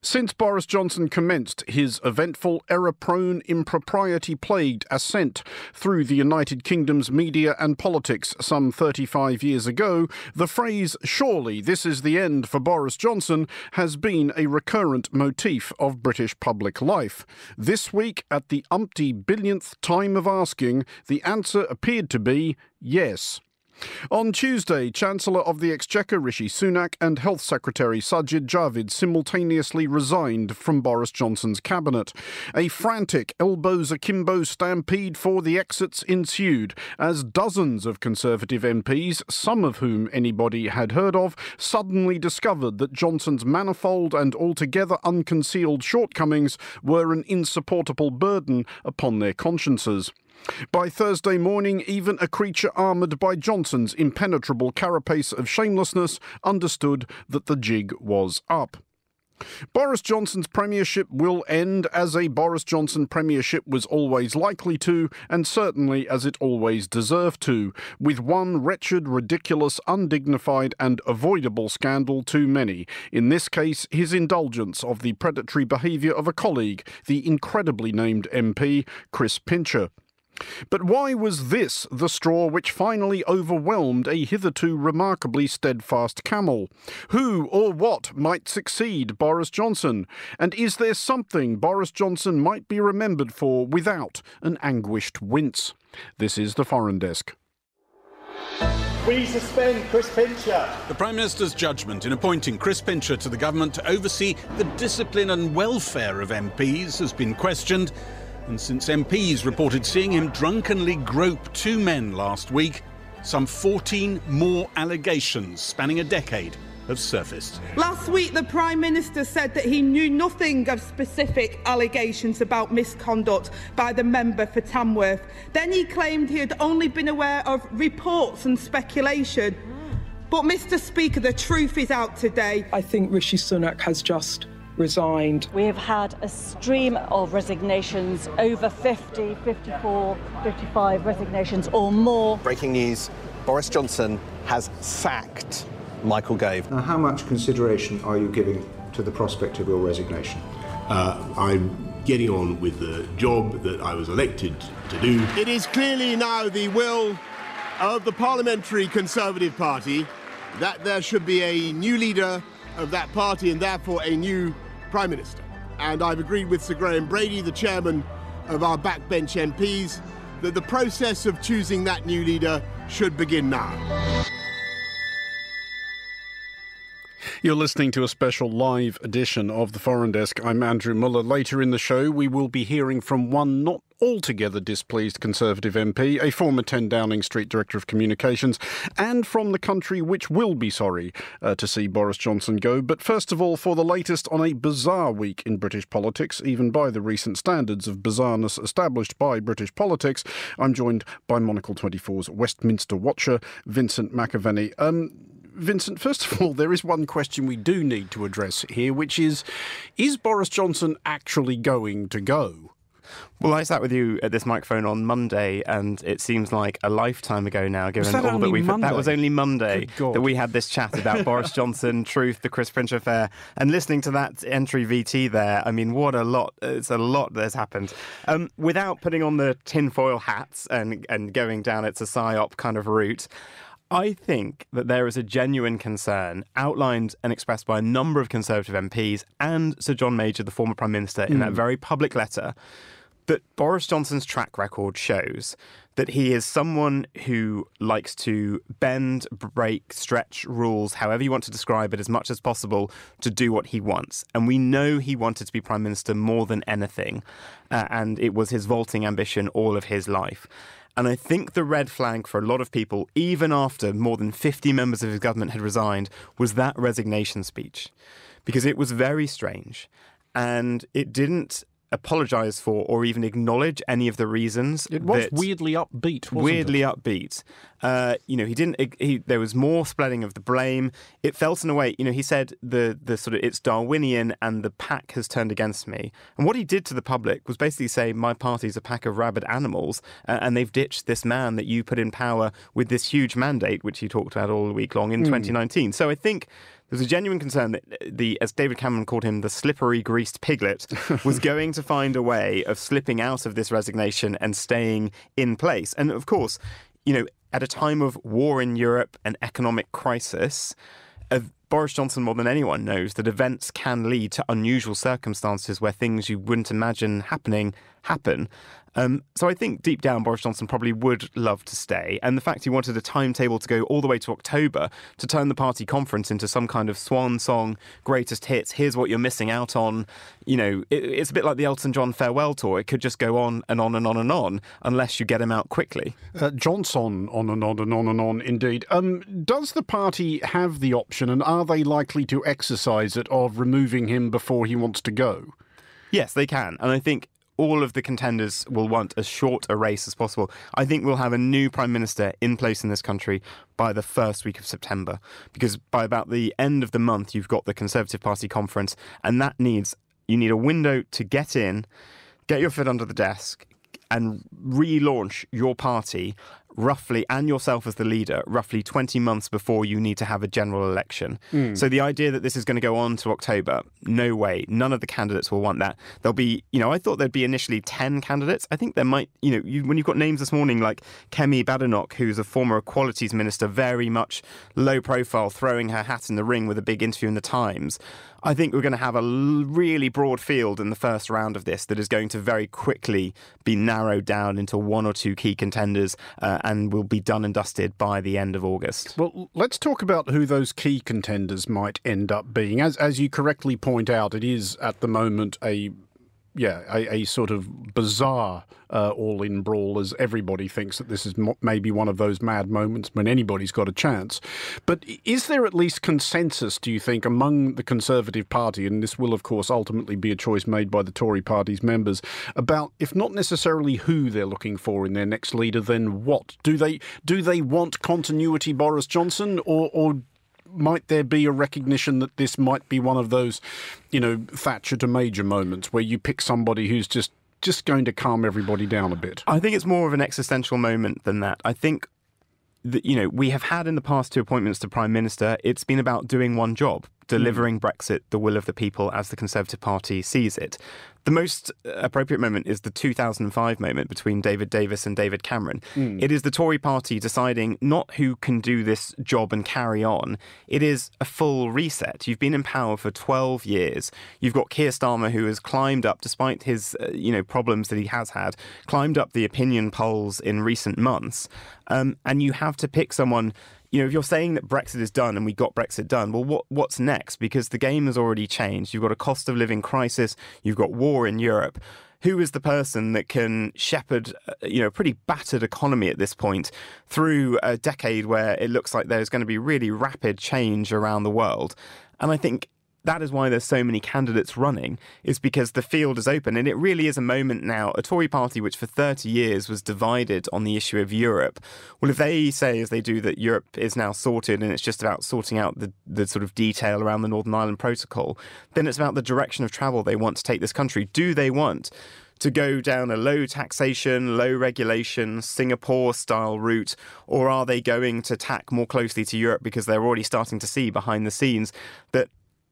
Since Boris Johnson commenced his eventful, error prone, impropriety plagued ascent through the United Kingdom's media and politics some 35 years ago, the phrase, surely this is the end for Boris Johnson, has been a recurrent motif of British public life. This week, at the umpty billionth time of asking, the answer appeared to be yes. On Tuesday, Chancellor of the Exchequer Rishi Sunak and Health Secretary Sajid Javid simultaneously resigned from Boris Johnson's cabinet. A frantic elbows akimbo stampede for the exits ensued as dozens of Conservative MPs, some of whom anybody had heard of, suddenly discovered that Johnson's manifold and altogether unconcealed shortcomings were an insupportable burden upon their consciences. By Thursday morning, even a creature armoured by Johnson's impenetrable carapace of shamelessness understood that the jig was up. Boris Johnson's premiership will end as a Boris Johnson premiership was always likely to, and certainly as it always deserved to, with one wretched, ridiculous, undignified, and avoidable scandal too many. In this case, his indulgence of the predatory behaviour of a colleague, the incredibly named MP, Chris Pincher. But why was this the straw which finally overwhelmed a hitherto remarkably steadfast camel? Who or what might succeed Boris Johnson? And is there something Boris Johnson might be remembered for without an anguished wince? This is the Foreign Desk. We suspend Chris Pincher. The Prime Minister's judgment in appointing Chris Pincher to the government to oversee the discipline and welfare of MPs has been questioned and since MPs reported seeing him drunkenly grope two men last week, some 14 more allegations spanning a decade have surfaced. Last week, the Prime Minister said that he knew nothing of specific allegations about misconduct by the member for Tamworth. Then he claimed he had only been aware of reports and speculation. But, Mr. Speaker, the truth is out today. I think Rishi Sunak has just resigned. We have had a stream of resignations, over 50, 54, 55 resignations or more. Breaking news Boris Johnson has sacked Michael Gove. Now, how much consideration are you giving to the prospect of your resignation? Uh, I'm getting on with the job that I was elected to do. It is clearly now the will of the Parliamentary Conservative Party that there should be a new leader of that party and therefore a new Prime Minister. And I've agreed with Sir Graham Brady, the chairman of our backbench MPs, that the process of choosing that new leader should begin now. You're listening to a special live edition of the Foreign Desk. I'm Andrew Mueller. Later in the show, we will be hearing from one not altogether displeased Conservative MP, a former 10 Downing Street Director of Communications, and from the country which will be sorry uh, to see Boris Johnson go. But first of all, for the latest on a bizarre week in British politics, even by the recent standards of bizarreness established by British politics, I'm joined by Monocle 24's Westminster Watcher, Vincent McAviney. Um, Vincent, first of all, there is one question we do need to address here, which is Is Boris Johnson actually going to go? Well, I sat with you at this microphone on Monday, and it seems like a lifetime ago now. Given that all that we've that was only Monday that we had this chat about Boris Johnson, Truth, the Chris Pincher affair, and listening to that entry VT there. I mean, what a lot! It's a lot that's happened. Um, without putting on the tinfoil hats and and going down it's a psyop kind of route. I think that there is a genuine concern outlined and expressed by a number of Conservative MPs and Sir John Major, the former Prime Minister, in mm. that very public letter that Boris Johnson's track record shows that he is someone who likes to bend, break, stretch rules, however you want to describe it, as much as possible to do what he wants. And we know he wanted to be Prime Minister more than anything. Uh, and it was his vaulting ambition all of his life. And I think the red flag for a lot of people, even after more than 50 members of his government had resigned, was that resignation speech. Because it was very strange. And it didn't apologise for or even acknowledge any of the reasons. It was weirdly upbeat. weirdly it? upbeat. Uh, you know, he didn't. He, there was more spreading of the blame. It felt in a way. You know, he said the the sort of it's Darwinian and the pack has turned against me. And what he did to the public was basically say my party's a pack of rabid animals, uh, and they've ditched this man that you put in power with this huge mandate, which he talked about all week long in mm. 2019. So I think There's a genuine concern that the, as David Cameron called him, the slippery greased piglet was going to find a way of slipping out of this resignation and staying in place. And of course, you know, at a time of war in Europe and economic crisis, uh, Boris Johnson, more than anyone, knows that events can lead to unusual circumstances where things you wouldn't imagine happening happen. Um, so I think deep down, Boris Johnson probably would love to stay. And the fact he wanted a timetable to go all the way to October to turn the party conference into some kind of swan song, greatest hits, here's what you're missing out on. You know, it, it's a bit like the Elton John farewell tour. It could just go on and on and on and on unless you get him out quickly. Uh, Johnson, on and on and on and on, indeed. Um, does the party have the option, and are they likely to exercise it, of removing him before he wants to go? Yes, they can. And I think all of the contenders will want as short a race as possible. I think we'll have a new prime minister in place in this country by the first week of September, because by about the end of the month, you've got the Conservative Party conference, and that needs you need a window to get in, get your foot under the desk, and relaunch your party roughly, and yourself as the leader, roughly 20 months before you need to have a general election. Mm. So the idea that this is going to go on to October, no way. None of the candidates will want that. There'll be, you know, I thought there'd be initially 10 candidates. I think there might, you know, you, when you've got names this morning like Kemi Badenoch, who's a former Equalities Minister, very much low profile, throwing her hat in the ring with a big interview in the Times. I think we're going to have a really broad field in the first round of this that is going to very quickly be narrowed down into one or two key contenders uh, and will be done and dusted by the end of August. Well, let's talk about who those key contenders might end up being. As, as you correctly point out, it is at the moment a yeah, a, a, sort of bizarre uh, all in brawl as everybody thinks that this is mo- maybe one of those mad moments when anybody's got a chance. But is there at least consensus, do you think, among the Conservative Party, and this will, of course, ultimately be a choice made by the Tory party's members, about if not necessarily who they're looking for in their next leader, then what? Do they, do they want continuity Boris Johnson, or, or might there be a recognition that this might be one of those, you know, Thatcher to Major moments where you pick somebody who's just just going to calm everybody down a bit? I think it's more of an existential moment than that. I think that you know we have had in the past two appointments to prime minister. It's been about doing one job, delivering. Brexit, the will of the people, as the Conservative Party sees it. The most appropriate moment is the 2005 moment between David Davis and David Cameron. Mm. It is the Tory party deciding not who can do this job and carry on. It is a full reset. You've been in power for 12 years. You've got Keir Starmer who has climbed up, despite his uh, you know problems that he has had, climbed up the opinion polls in recent months. Um, and you have to pick someone you know, if you're saying that Brexit is done and we got Brexit done, well, what what's next? Because the game has already changed. You've got a cost of living crisis. You've got war in Europe. Who is the person that can shepherd, uh, you know, a pretty battered economy at this point through a decade where it looks like there's going to be really rapid change around the world? And I think that is why there's so many candidates running, is because the field is open. And it really is a moment now. A Tory party, which for 30 years was divided on the issue of Europe, well, if they say, as they do, that Europe is now sorted and it's just about sorting out the, the sort of detail around the Northern Ireland Protocol, then it's about the direction of travel they want to take this country. Do they want to go down a low taxation, low regulation, Singapore style route, or are they going to tack more closely to Europe because they're already starting to see behind the scenes that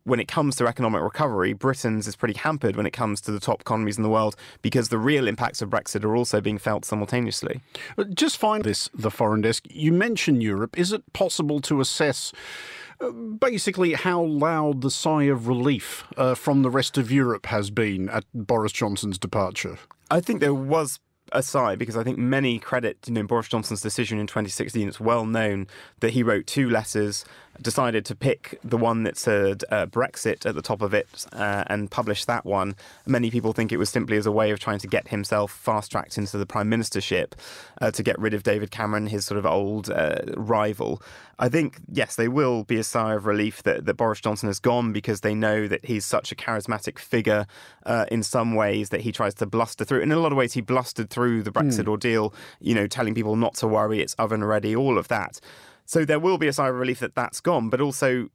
when it comes to economic recovery, Britain's is pretty hampered when it comes to the top economies in the world because the real impacts of Brexit are also being felt simultaneously. Just find this, the foreign desk. You mentioned Europe. Is it possible to assess? Uh, basically, how loud the sigh of relief uh, from the rest of Europe has been at Boris Johnson's departure? I think there was a sigh because I think many credit you know, Boris Johnson's decision in 2016. It's well known that he wrote two letters decided to pick the one that said uh, Brexit at the top of it uh, and publish that one. Many people think it was simply as a way of trying to get himself fast tracked into the prime ministership uh, to get rid of David Cameron, his sort of old uh, rival. I think, yes, they will be a sigh of relief that, that Boris Johnson has gone because they know that he's such a charismatic figure uh, in some ways that he tries to bluster through. In a lot of ways, he blustered through the Brexit mm. ordeal, you know, telling people not to worry, it's oven ready, all of that. So there will be a sigh of relief that that's gone, but also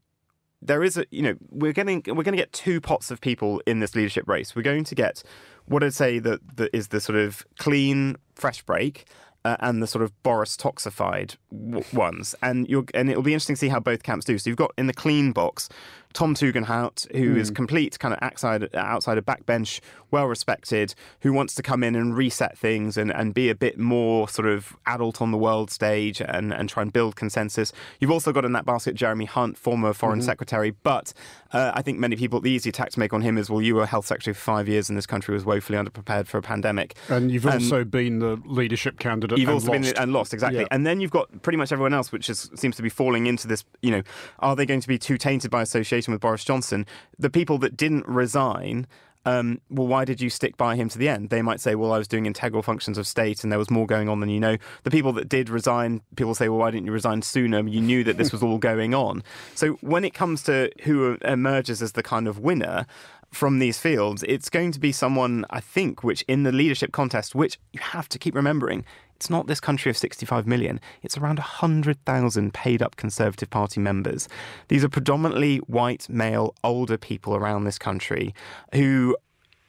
there is a you know we're getting we're going to get two pots of people in this leadership race. We're going to get what I'd say that that is the sort of clean fresh break uh, and the sort of Boris toxified w- ones, and you're and it'll be interesting to see how both camps do. So you've got in the clean box Tom Tugendhat, who mm. is hmm. complete kind of outside outside a backbench, well respected, who wants to come in and reset things and, and be a bit more sort of adult on the world stage and, and try and build consensus. You've also got in that basket Jeremy Hunt, former foreign mm-hmm. secretary, but uh, I think many people the easy attack to make on him is well, you were health secretary for five years and this country was woefully underprepared for a pandemic. And you've also been the leadership candidate. You've also lost. been and lost exactly. Yeah. And then you've got pretty much everyone else, which is, seems to be falling into this. You know, are they going to be too tainted by association with Boris Johnson? The people that didn't resign um, well, why did you stick by him to the end? They might say, well, I was doing integral functions of state and there was more going on than you know. The people that did resign, people say, well, why didn't you resign sooner? You knew that this was all going on. So when it comes to who emerges as the kind of winner, from these fields, it's going to be someone, I think, which in the leadership contest, which you have to keep remembering, it's not this country of 65 million. It's around 100,000 paid up Conservative Party members. These are predominantly white, male, older people around this country who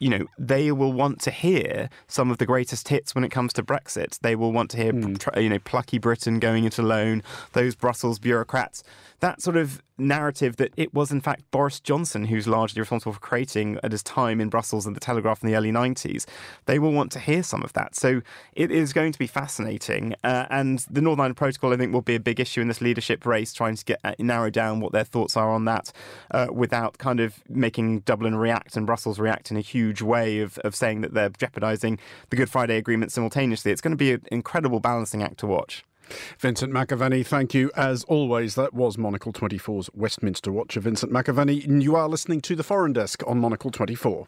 you know, they will want to hear some of the greatest hits when it comes to Brexit. They will want to hear, mm. you know, plucky Britain going it alone, those Brussels bureaucrats that sort of narrative that it was in fact Boris Johnson who's largely responsible for creating at his time in Brussels and the Telegraph in the early 90s, they will want to hear some of that. So it is going to be fascinating. Uh, and the Northern Ireland Protocol, I think, will be a big issue in this leadership race, trying to get uh, narrow down what their thoughts are on that uh, without kind of making Dublin react and Brussels react in a huge way of, of saying that they're jeopardising the Good Friday Agreement simultaneously. It's going to be an incredible balancing act to watch. Vincent McAviney, thank you as always. That was Monocle 24's Westminster Watcher. Vincent McAviney, you are listening to the Foreign Desk on Monocle 24.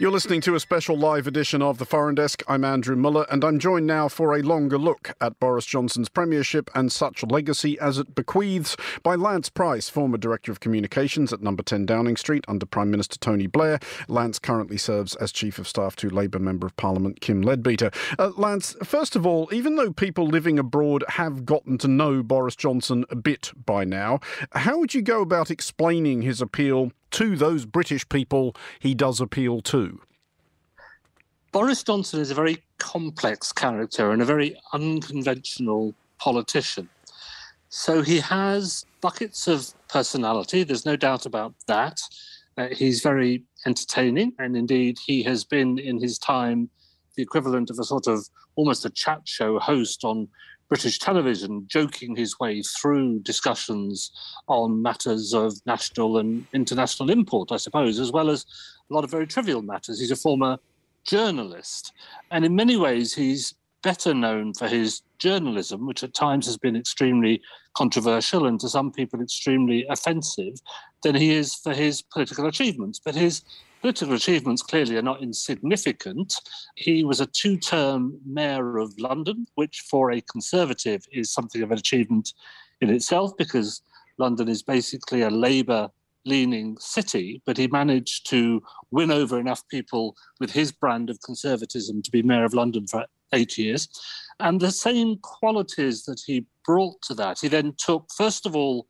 You're listening to a special live edition of the Foreign Desk. I'm Andrew Mueller, and I'm joined now for a longer look at Boris Johnson's premiership and such legacy as it bequeaths by Lance Price, former Director of Communications at Number 10 Downing Street under Prime Minister Tony Blair. Lance currently serves as Chief of Staff to Labour Member of Parliament Kim Leadbeater. Uh, Lance, first of all, even though people living abroad have gotten to know Boris Johnson a bit by now, how would you go about explaining his appeal to those British people he does appeal to? Boris Johnson is a very complex character and a very unconventional politician. So he has buckets of personality, there's no doubt about that. Uh, he's very entertaining, and indeed, he has been in his time the equivalent of a sort of almost a chat show host on British television, joking his way through discussions on matters of national and international import, I suppose, as well as a lot of very trivial matters. He's a former journalist, and in many ways, he's better known for his journalism, which at times has been extremely controversial and to some people extremely offensive, than he is for his political achievements. But his political achievements clearly are not insignificant. He was a two term mayor of London, which for a Conservative is something of an achievement in itself because London is basically a Labour leaning city, but he managed to win over enough people with his brand of conservatism to be mayor of London for eight years. And the same qualities that he brought to that, he then took, first of all,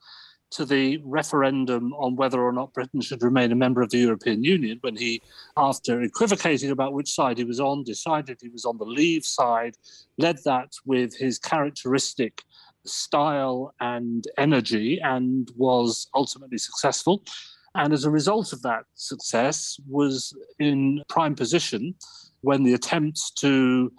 to the referendum on whether or not Britain should remain a member of the European Union, when he, after equivocating about which side he was on, decided he was on the leave side, led that with his characteristic style and energy, and was ultimately successful. And as a result of that success, was in prime position when the attempts to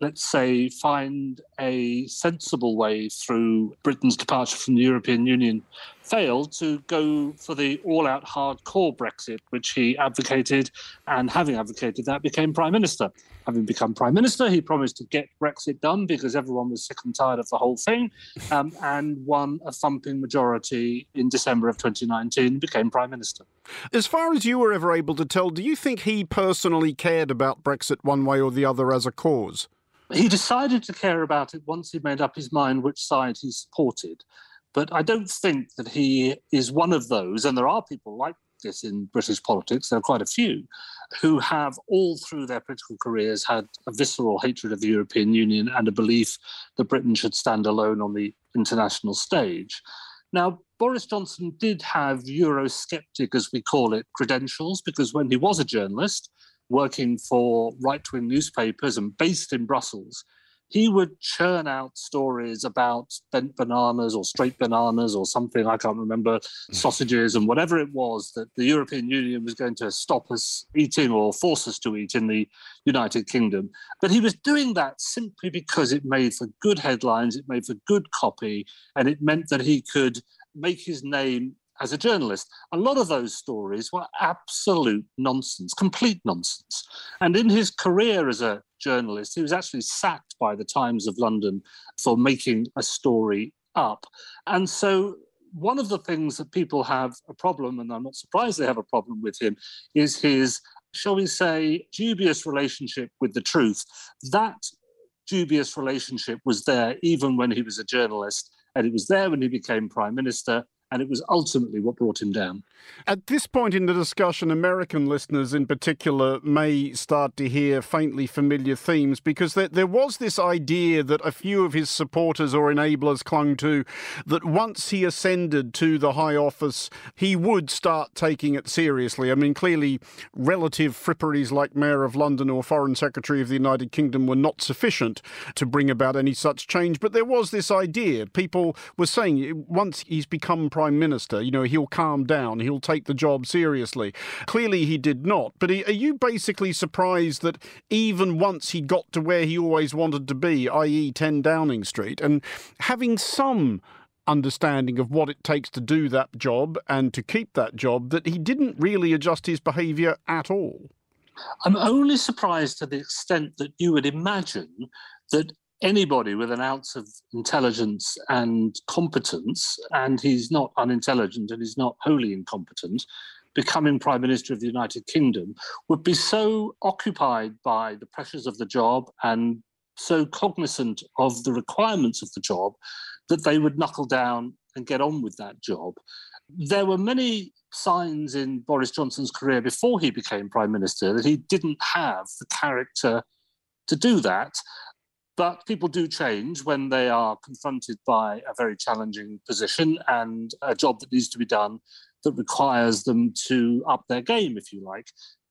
let's say, find a sensible way through Britain's departure from the European Union failed to go for the all out hardcore Brexit, which he advocated, and having advocated that, became Prime Minister. Having become Prime Minister, he promised to get Brexit done because everyone was sick and tired of the whole thing, um, and won a thumping majority in December of 2019, became Prime Minister. As far as you were ever able to tell, do you think he personally cared about Brexit one way or the other as a cause? He decided to care about it once he made up his mind which side he supported. But I don't think that he is one of those, and there are people like this in British politics, there are quite a few, who have all through their political careers had a visceral hatred of the European Union and a belief that Britain should stand alone on the international stage. Now, Boris Johnson did have Eurosceptic, as we call it, credentials, because when he was a journalist working for right wing newspapers and based in Brussels, he would churn out stories about bent bananas or straight bananas or something, I can't remember, hmm. sausages and whatever it was that the European Union was going to stop us eating or force us to eat in the United Kingdom. But he was doing that simply because it made for good headlines, it made for good copy, and it meant that he could make his name as a journalist. A lot of those stories were absolute nonsense, complete nonsense. And in his career as a journalist, he was actually sacked by the Times of London for making a story up. And so one of the things that people have a problem, and I'm not surprised they have a problem with him, is his, shall we say, dubious relationship with the truth. That dubious relationship was there even when he was a journalist, and it was there when he became prime minister, and it was ultimately what brought him down. At this point in the discussion, American listeners in particular may start to hear faintly familiar themes because there, there was this idea that a few of his supporters or enablers clung to that once he ascended to the high office, he would start taking it seriously. I mean, clearly, relative fripperies like Mayor of London or Foreign Secretary of the United Kingdom were not sufficient to bring about any such change. But there was this idea. People were saying once he's become Prime Minister, you know, he'll calm down, he'll take the job seriously. Clearly, he did not. But are you basically surprised that even once he got to where he always wanted to be, i.e., 10 Downing Street, and having some understanding of what it takes to do that job and to keep that job, that he didn't really adjust his behaviour at all? I'm only surprised to the extent that you would imagine that anybody with an ounce of intelligence and competence, and he's not unintelligent and he's not wholly incompetent, becoming Prime Minister of the United Kingdom, would be so occupied by the pressures of the job and so cognizant of the requirements of the job that they would knuckle down and get on with that job. There were many signs in Boris Johnson's career before he became Prime Minister that he didn't have the character to do that. But people do change when they are confronted by a very challenging position and a job that needs to be done that requires them to up their game, if you like.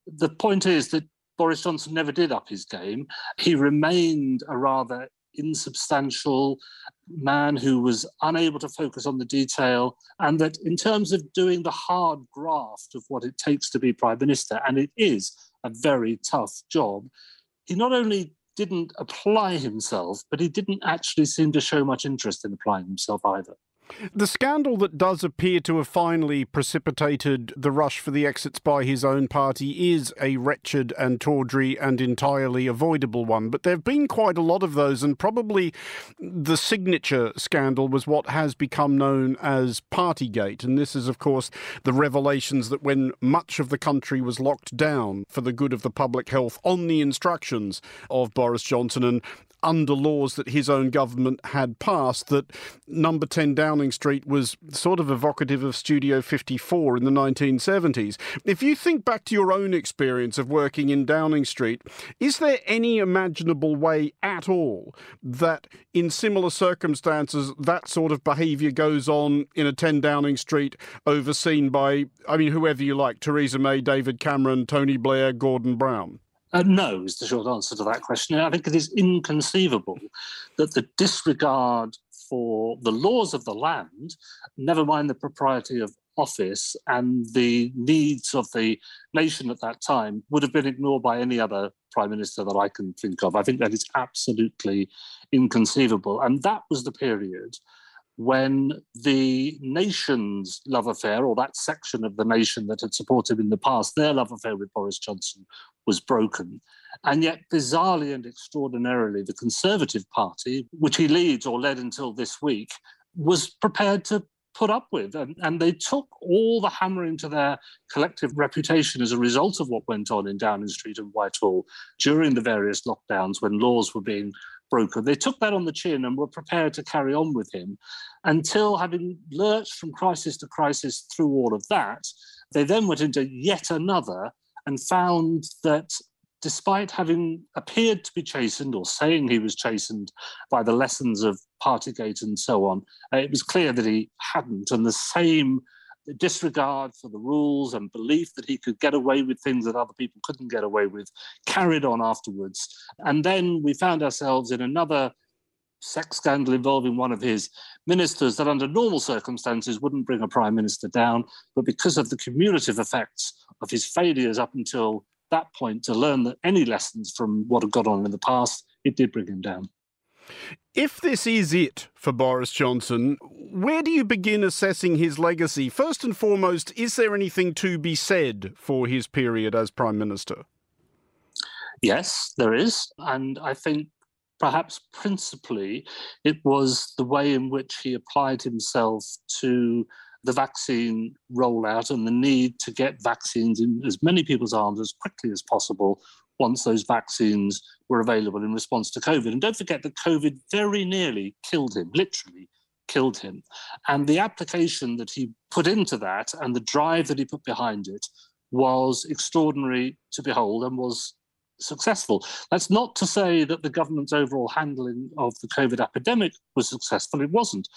The point is that Boris Johnson never did up his game. He remained a rather insubstantial man who was unable to focus on the detail, and that in terms of doing the hard graft of what it takes to be prime minister, and it is a very tough job, he not only didn't apply himself, but he didn't actually seem to show much interest in applying himself either. The scandal that does appear to have finally precipitated the rush for the exits by his own party is a wretched and tawdry and entirely avoidable one. But there have been quite a lot of those, and probably the signature scandal was what has become known as Partygate. And this is, of course, the revelations that when much of the country was locked down for the good of the public health on the instructions of Boris Johnson and under laws that his own government had passed that number 10 Downing Street was sort of evocative of Studio 54 in the 1970s. If you think back to your own experience of working in Downing Street, is there any imaginable way at all that in similar circumstances that sort of behaviour goes on in a 10 Downing Street overseen by, I mean, whoever you like, Theresa May, David Cameron, Tony Blair, Gordon Brown? Uh, no, is the short answer to that question. And I think it is inconceivable that the disregard for the laws of the land, never mind the propriety of office and the needs of the nation at that time, would have been ignored by any other prime minister that I can think of. I think that is absolutely inconceivable. And that was the period when the nation's love affair, or that section of the nation that had supported in the past, their love affair with Boris Johnson was broken. And yet, bizarrely and extraordinarily, the Conservative Party, which he leads or led until this week, was prepared to put up with. And, and they took all the hammering to their collective reputation as a result of what went on in Downing Street and Whitehall during the various lockdowns when laws were being broken. They took that on the chin and were prepared to carry on with him until, having lurched from crisis to crisis through all of that, they then went into yet another and found that despite having appeared to be chastened or saying he was chastened by the lessons of Partygate and so on, uh, it was clear that he hadn't. And the same disregard for the rules and belief that he could get away with things that other people couldn't get away with carried on afterwards. And then we found ourselves in another sex scandal involving one of his ministers that under normal circumstances wouldn't bring a prime minister down, but because of the cumulative effects of his failures up until that point to learn that any lessons from what had gone on in the past, it did bring him down. If this is it for Boris Johnson, where do you begin assessing his legacy? First and foremost, is there anything to be said for his period as Prime Minister? Yes, there is. And I think perhaps principally it was the way in which he applied himself to the vaccine rollout and the need to get vaccines in as many people's arms as quickly as possible once those vaccines were available in response to COVID. And don't forget that COVID very nearly killed him, literally killed him. And the application that he put into that and the drive that he put behind it was extraordinary to behold and was successful. That's not to say that the government's overall handling of the COVID epidemic was successful, it wasn't.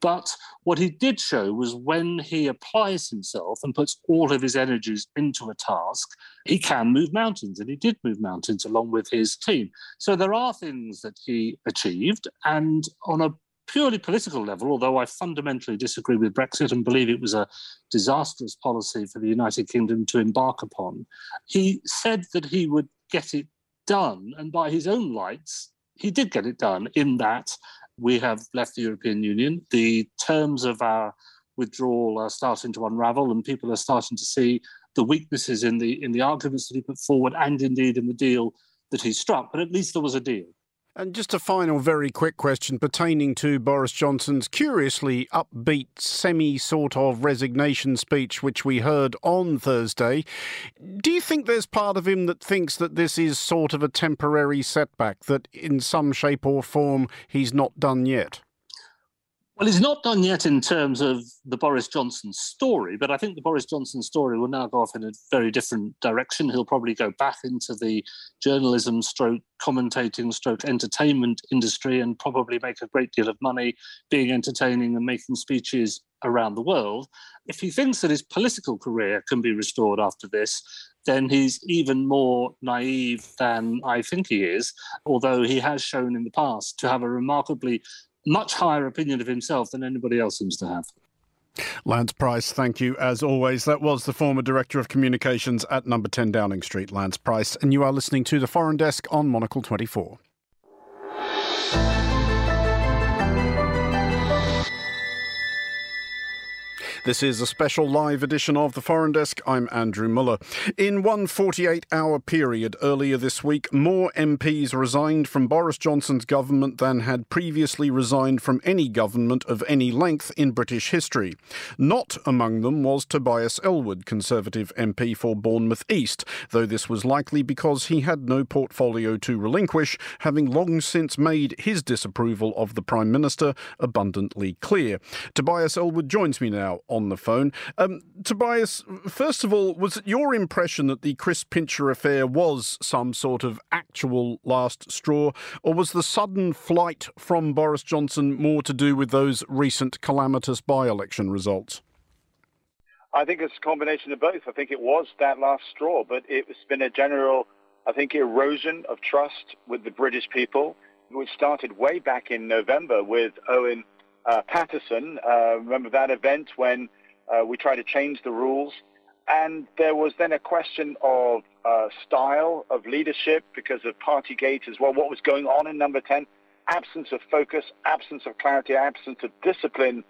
But what he did show was when he applies himself and puts all of his energies into a task, he can move mountains, and he did move mountains along with his team. So there are things that he achieved, and on a purely political level, although I fundamentally disagree with Brexit and believe it was a disastrous policy for the United Kingdom to embark upon, he said that he would get it done. And by his own lights, he did get it done in that we have left the European Union. The terms of our withdrawal are starting to unravel, and people are starting to see the weaknesses in the in the arguments that he put forward, and indeed in the deal that he struck. But at least there was a deal. And just a final, very quick question pertaining to Boris Johnson's curiously upbeat, semi sort of resignation speech, which we heard on Thursday. Do you think there's part of him that thinks that this is sort of a temporary setback, that in some shape or form he's not done yet? Well, it's not done yet in terms of the Boris Johnson story, but I think the Boris Johnson story will now go off in a very different direction. He'll probably go back into the journalism stroke commentating stroke entertainment industry and probably make a great deal of money being entertaining and making speeches around the world. If he thinks that his political career can be restored after this, then he's even more naive than I think he is, although he has shown in the past to have a remarkably much higher opinion of himself than anybody else seems to have. Lance Price, thank you as always. That was the former Director of Communications at number 10 Downing Street, Lance Price, and you are listening to the Foreign Desk on Monocle 24. This is a special live edition of the Foreign Desk. I'm Andrew Mueller. In one 48 hour period earlier this week, more MPs resigned from Boris Johnson's government than had previously resigned from any government of any length in British history. Not among them was Tobias Ellwood, Conservative MP for Bournemouth East, though this was likely because he had no portfolio to relinquish, having long since made his disapproval of the Prime Minister abundantly clear. Tobias Ellwood joins me now on the phone. Um, Tobias, first of all, was it your impression that the Chris Pincher affair was some sort of actual last straw, or was the sudden flight from Boris Johnson more to do with those recent calamitous by election results? I think it's a combination of both. I think it was that last straw, but it's been a general, I think, erosion of trust with the British people, which started way back in November with Owen uh, Paterson. Uh, remember that event when uh, we tried to change the rules? And there was then a question of uh, style, of leadership, because of Partygate as well. What was going on in number 10? Absence of focus, absence of clarity, absence of discipline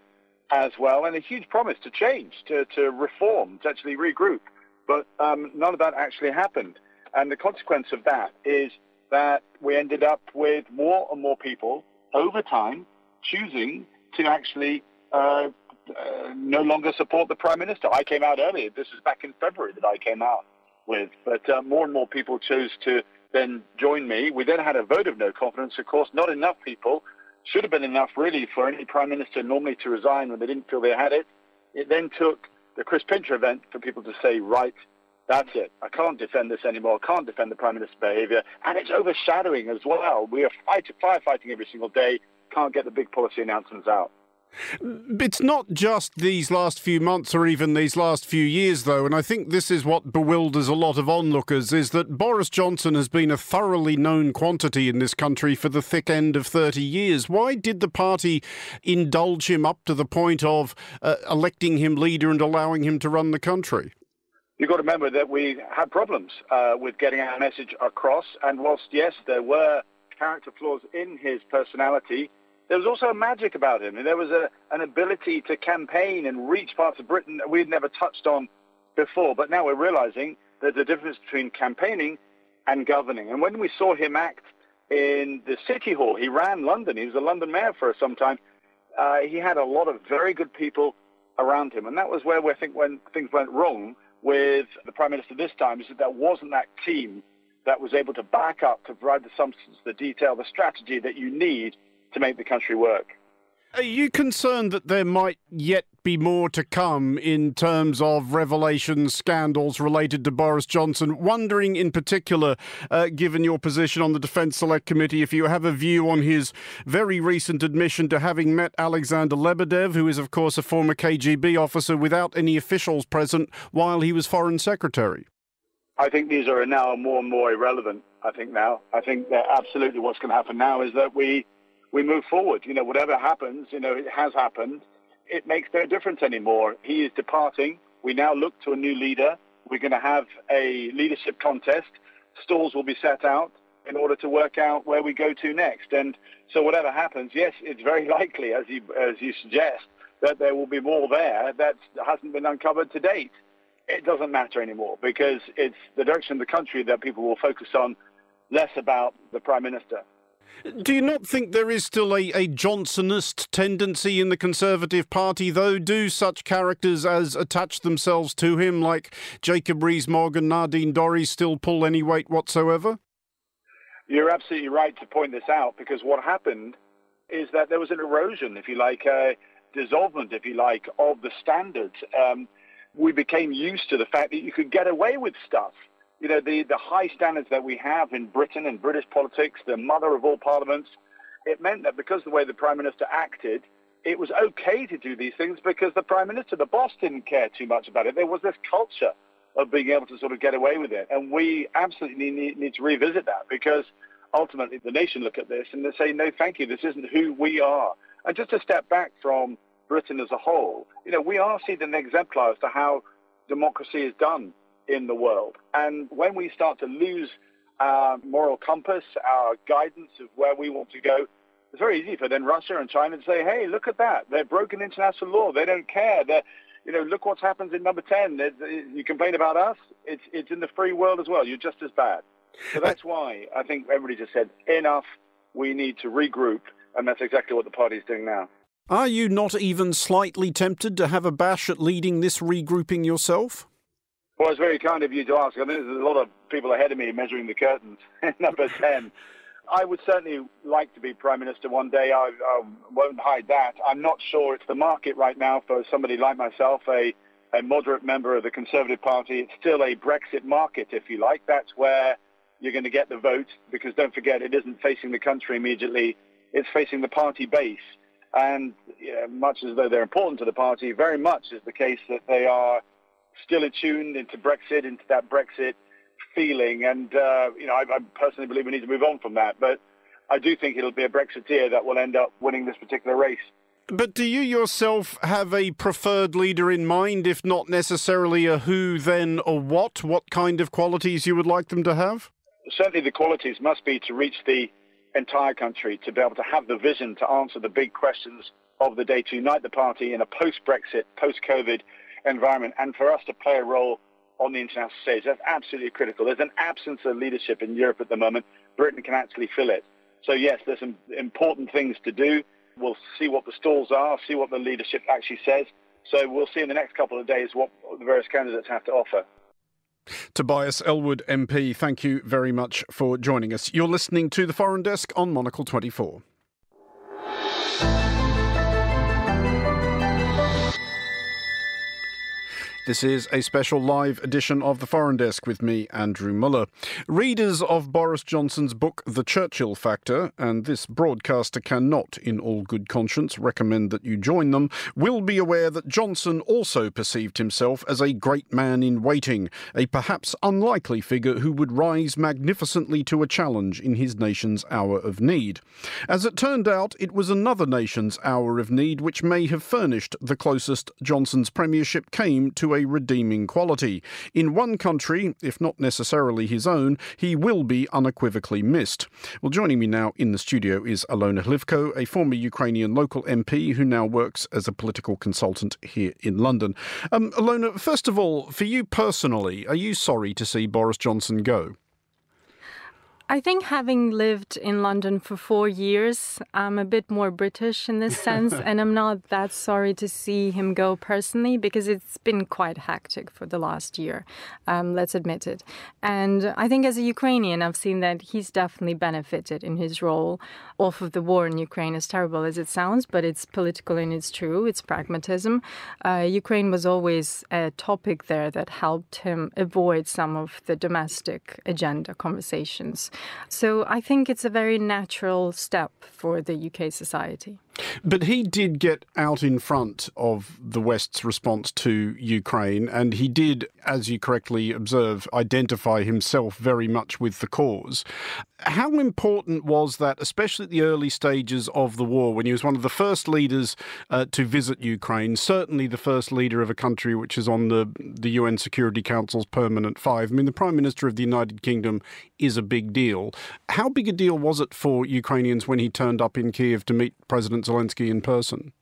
as well, and a huge promise to change, to, to reform, to actually regroup. But um, none of that actually happened. And the consequence of that is that we ended up with more and more people over time choosing to actually uh, uh, no longer support the prime minister. I came out earlier. This is back in February that I came out with, but uh, more and more people chose to then join me. We then had a vote of no confidence. Of course, not enough people. Should have been enough, really, for any prime minister normally to resign when they didn't feel they had it. It then took the Chris Pincher event for people to say, right, That's it. I can't defend this anymore. I can't defend the Prime Minister's behaviour. And it's overshadowing as well. We are fighting, firefighting every single day. Can't get the big policy announcements out. It's not just these last few months or even these last few years, though, and I think this is what bewilders a lot of onlookers is that Boris Johnson has been a thoroughly known quantity in this country for the thick end of 30 years. Why did the party indulge him up to the point of uh, electing him leader and allowing him to run the country? You've got to remember that we had problems uh, with getting our message across, and whilst, yes, there were character flaws in his personality, there was also a magic about him. There was a, an ability to campaign and reach parts of Britain that we had never touched on before. But now we're realizing there's a difference between campaigning and governing. And when we saw him act in the City Hall, he ran London. He was a London mayor for some time. Uh, he had a lot of very good people around him. And that was where we think when things went wrong with the Prime Minister this time, is that there wasn't that team that was able to back up, to provide the substance, the detail, the strategy that you need to make the country work. Are you concerned that there might yet be more to come in terms of revelations, scandals related to Boris Johnson? Wondering in particular, uh, given your position on the Defence Select Committee, if you have a view on his very recent admission to having met Alexander Lebedev, who is, of course, a former KGB officer, without any officials present while he was Foreign Secretary. I think these are now more and more irrelevant. I think now. I think that absolutely what's going to happen now is that we we move forward. You know, whatever happens, you know, it has happened. It makes no difference anymore. He is departing. We now look to a new leader. We're going to have a leadership contest. Stalls will be set out in order to work out where we go to next. And so whatever happens, yes, it's very likely, as you, as you suggest, that there will be more there that hasn't been uncovered to date. It doesn't matter anymore because it's the direction of the country that people will focus on, less about the Prime Minister. Do you not think there is still a, a Johnsonist tendency in the Conservative Party, though? Do such characters as attach themselves to him, like Jacob Rees-Mogg and Nadine Dorries, still pull any weight whatsoever? You're absolutely right to point this out, because what happened is that there was an erosion, if you like, a dissolvement, if you like, of the standards. Um, we became used to the fact that you could get away with stuff you know, the, the high standards that we have in Britain and British politics, the mother of all parliaments, it meant that because of the way the Prime Minister acted, it was okay to do these things because the Prime Minister, the boss, didn't care too much about it. There was this culture of being able to sort of get away with it. And we absolutely need, need to revisit that because ultimately the nation look at this and they say, no, thank you, this isn't who we are. And just to step back from Britain as a whole, you know, we are seen an exemplar as to how democracy is done in the world. And when we start to lose our moral compass, our guidance of where we want to go, it's very easy for then Russia and China to say, hey, look at that. They're broken international law. They don't care. They're, you know, look what happens in number 10. You complain about us. It's, it's in the free world as well. You're just as bad. So that's why I think everybody just said, enough. We need to regroup. And that's exactly what the party is doing now. Are you not even slightly tempted to have a bash at leading this regrouping yourself? Well, it's very kind of you to ask. I mean, there's a lot of people ahead of me measuring the curtains. Number 10. I would certainly like to be Prime Minister one day. I, I, won't hide that. I'm not sure it's the market right now for somebody like myself, a, a moderate member of the Conservative Party. It's still a Brexit market, if you like. That's where you're going to get the vote because don't forget, it isn't facing the country immediately. It's facing the party base. And much as though they're important to the party, very much is the case that they are still attuned into Brexit, into that Brexit feeling. And, uh, you know, I, I, personally believe we need to move on from that. But I do think it'll be a Brexiteer that will end up winning this particular race. But do you yourself have a preferred leader in mind, if not necessarily a who, then a what? What kind of qualities you would like them to have? Certainly, the qualities must be to reach the entire country, to be able to have the vision to answer the big questions of the day, to unite the party in a post Brexit, post COVID environment and for us to play a role on the international stage. That's absolutely critical. There's an absence of leadership in Europe at the moment. Britain can actually fill it. So yes, there's some important things to do. We'll see what the stalls are, see what the leadership actually says. So we'll see in the next couple of days what the various candidates have to offer. Tobias Ellwood MP, thank you very much for joining us. You're listening to the Foreign Desk on Monocle 24. This is a special live edition of the Foreign Desk with me, Andrew Mueller. Readers of Boris Johnson's book, The Churchill Factor, and this broadcaster cannot, in all good conscience, recommend that you join them, will be aware that Johnson also perceived himself as a great man in waiting, a perhaps unlikely figure who would rise magnificently to a challenge in his nation's hour of need. As it turned out, it was another nation's hour of need which may have furnished the closest Johnson's premiership came to a redeeming quality. In one country, if not necessarily his own, he will be unequivocally missed. Well, joining me now in the studio is Alona Hlivko, a former Ukrainian local MP who now works as a political consultant here in London. Um, Alona, first of all, for you personally, are you sorry to see Boris Johnson go? I think having lived in London for four years, I'm a bit more British in this sense, and I'm not that sorry to see him go personally because it's been quite hectic for the last year. Um, let's admit it. And I think as a Ukrainian, I've seen that he's definitely benefited in his role off of the war in Ukraine, as terrible as it sounds, but it's political and it's true. It's pragmatism. Uh, Ukraine was always a topic there that helped him avoid some of the domestic agenda conversations. So I think it's a very natural step for the UK society. But he did get out in front of the West's response to Ukraine, and he did, as you correctly observe, identify himself very much with the cause. How important was that, especially at the early stages of the war, when he was one of the first leaders uh, to visit Ukraine, certainly the first leader of a country which is on the, the UN Security Council's permanent five? I mean, the Prime Minister of the United Kingdom is a big deal. How big a deal was it for Ukrainians when he turned up in Kiev to meet President Zelensky in person?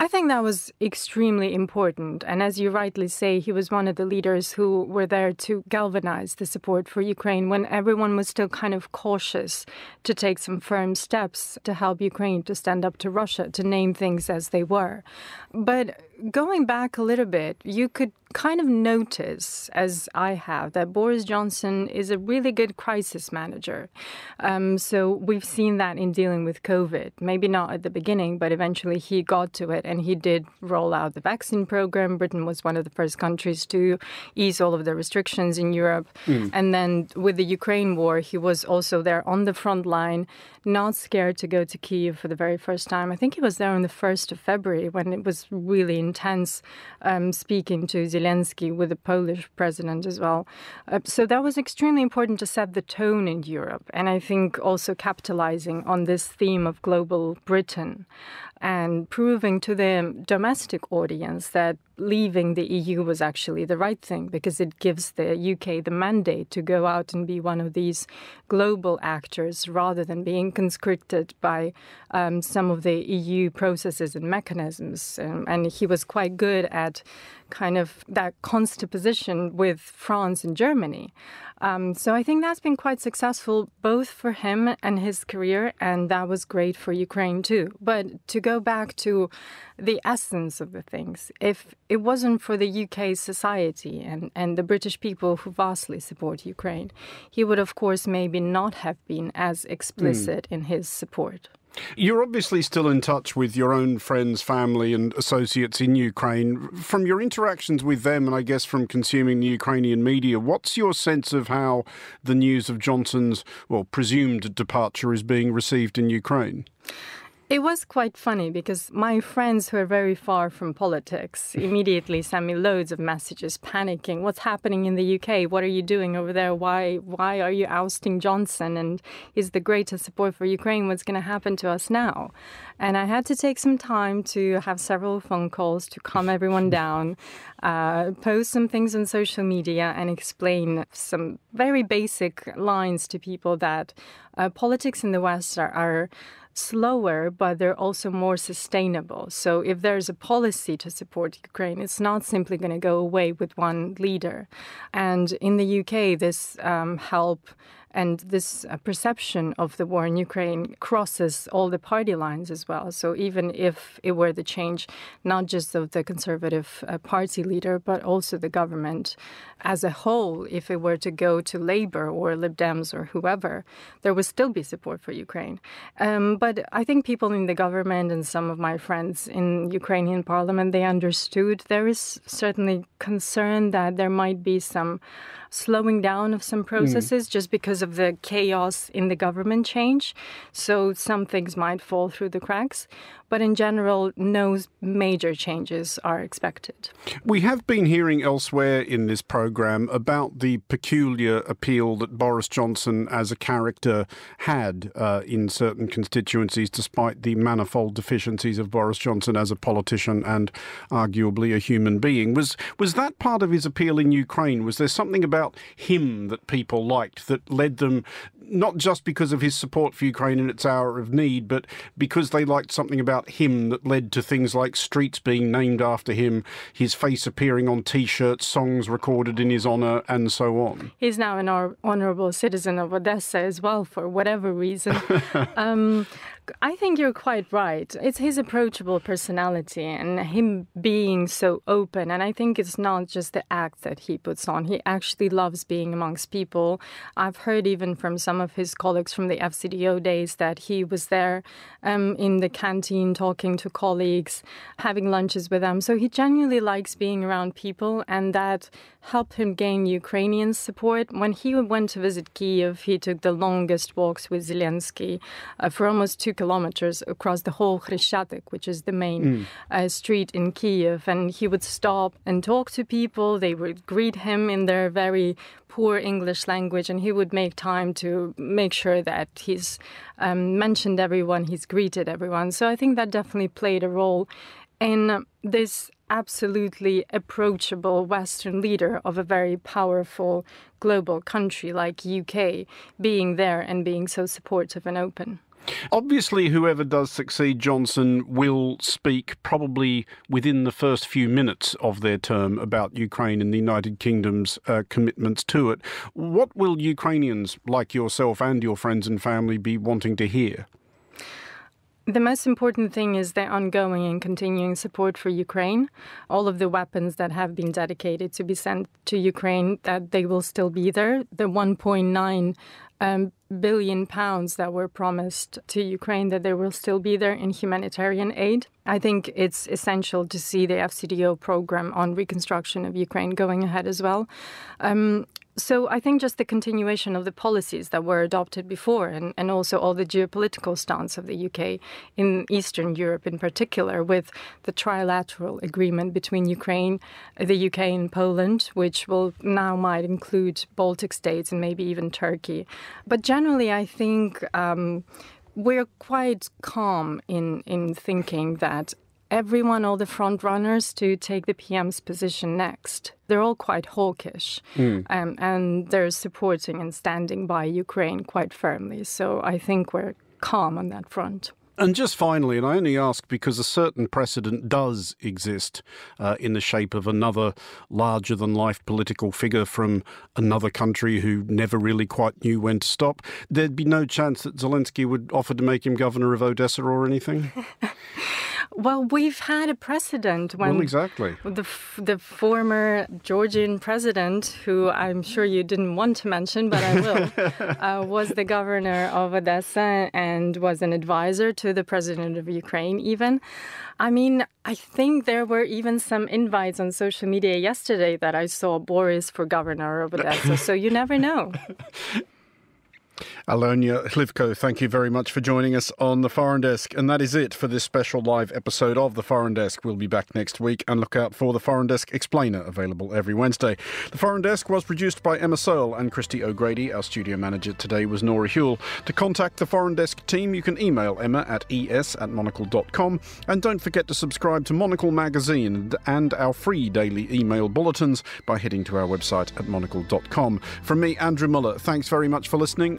I think that was extremely important. And as you rightly say, he was one of the leaders who were there to galvanize the support for Ukraine when everyone was still kind of cautious to take some firm steps to help Ukraine to stand up to Russia, to name things as they were. But going back a little bit, you could kind of notice, as I have, that Boris Johnson is a really good crisis manager. Um, so we've seen that in dealing with COVID. Maybe not at the beginning, but eventually he got to it and he did roll out the vaccine program. Britain was one of the first countries to ease all of the restrictions in Europe. Mm. And then with the Ukraine war, he was also there on the front line, not scared to go to Kiev for the very first time. I think he was there on the 1st of February when it was really intense um, speaking to Zelensky with the Polish president as well. Uh, so that was extremely important to set the tone in Europe. And I think also capitalizing on this theme of global Britain and proving to the domestic audience that leaving the EU was actually the right thing because it gives the UK the mandate to go out and be one of these global actors rather than being conscripted by um, some of the EU processes and mechanisms. Um, and he was quite good at kind of that constant position with France and Germany. Um, so I think that's been quite successful both for him and his career, and that was great for Ukraine too. But to go back to the essence of the things, if it wasn't for the UK society and, and the British people who vastly support Ukraine, he would, of course, maybe not have been as explicit mm. in his support. You're obviously still in touch with your own friends, family, and associates in Ukraine. From your interactions with them, and I guess from consuming the Ukrainian media, what's your sense of how the news of Johnson's, well, presumed departure is being received in Ukraine? It was quite funny because my friends who are very far from politics immediately sent me loads of messages panicking. What's happening in the UK? What are you doing over there? Why why are you ousting Johnson? And is the greatest support for Ukraine what's going to happen to us now? And I had to take some time to have several phone calls to calm everyone down, uh, post some things on social media, and explain some very basic lines to people that uh, politics in the West are, are slower, but they're also more sustainable. So if there's a policy to support Ukraine, it's not simply going to go away with one leader. And in the UK, this um, help And this uh, perception of the war in Ukraine crosses all the party lines as well. So even if it were the change, not just of the conservative uh, party leader, but also the government as a whole, if it were to go to Labour or Lib Dems or whoever, there would still be support for Ukraine. Um, but I think people in the government and some of my friends in Ukrainian parliament, they understood there is certainly concern that there might be some slowing down of some hmm. processes mm. just because of the chaos in the government change. So some things might fall through the cracks. But in general, no major changes are expected. We have been hearing elsewhere in this program about the peculiar appeal that Boris Johnson as a character had uh, in certain constituencies, despite the manifold deficiencies of Boris Johnson as a politician and arguably a human being. Was was that part of his appeal in Ukraine? Was there something about about him that people liked that led them not just because of his support for Ukraine in its hour of need, but because they liked something about him that led to things like streets being named after him, his face appearing on t shirts, songs recorded in his honour, and so on. He's now an honourable citizen of Odessa as well, for whatever reason. um, I think you're quite right. It's his approachable personality and him being so open. And I think it's not just the act that he puts on. He actually loves being amongst people. I've heard even from some of his colleagues from the FCDO days that he was there um, in the canteen talking to colleagues, having lunches with them. So he genuinely likes being around people, and that helped him gain Ukrainian support. When he went to visit Kiev, he took the longest walks with Zelensky uh, for almost two kilometers across the whole Khreshchatyk, which is the main mm. uh, street in Kiev. And he would stop and talk to people. They would greet him in their very poor English language, and he would make time to make sure that he's um, mentioned everyone, he's greeted everyone. So I think that definitely played a role in this absolutely approachable Western leader of a very powerful global country like UK being there and being so supportive and open. Obviously, whoever does succeed Johnson will speak probably within the first few minutes of their term about Ukraine and the United Kingdom's uh, commitments to it. What will Ukrainians like yourself and your friends and family be wanting to hear? The most important thing is the ongoing and continuing support for Ukraine. All of the weapons that have been dedicated to be sent to Ukraine, that they will still be there. The 1.9 um, billion pounds that were promised to Ukraine, that they will still be there in humanitarian aid. I think it's essential to see the FCDO program on reconstruction of Ukraine going ahead as well. Um, so I think just the continuation of the policies that were adopted before, and, and also all the geopolitical stance of the UK in Eastern Europe, in particular, with the trilateral agreement between Ukraine, the UK, and Poland, which will now might include Baltic states and maybe even Turkey. But generally, I think. Um, we're quite calm in, in thinking that everyone, all the front runners to take the PM's position next, they're all quite hawkish. Mm. Um, and they're supporting and standing by Ukraine quite firmly. So I think we're calm on that front. And just finally, and I only ask because a certain precedent does exist uh, in the shape of another larger than life political figure from another country who never really quite knew when to stop. There'd be no chance that Zelensky would offer to make him governor of Odessa or anything? Well, we've had a precedent when well, exactly the the former Georgian president, who I'm sure you didn't want to mention, but I will, uh, was the governor of Odessa and was an advisor to the president of Ukraine. Even, I mean, I think there were even some invites on social media yesterday that I saw Boris for governor of Odessa. so you never know. Alonia Hlivko, thank you very much for joining us on the Foreign Desk. And that is it for this special live episode of the Foreign Desk. We'll be back next week and look out for the Foreign Desk Explainer, available every Wednesday. The Foreign Desk was produced by Emma Searle and Christy O'Grady. Our studio manager today was Nora Hewell. To contact the Foreign Desk team, you can email Emma at es at monocle.com. And don't forget to subscribe to Monocle Magazine and our free daily email bulletins by heading to our website at monocle.com. From me, Andrew Mueller, thanks very much for listening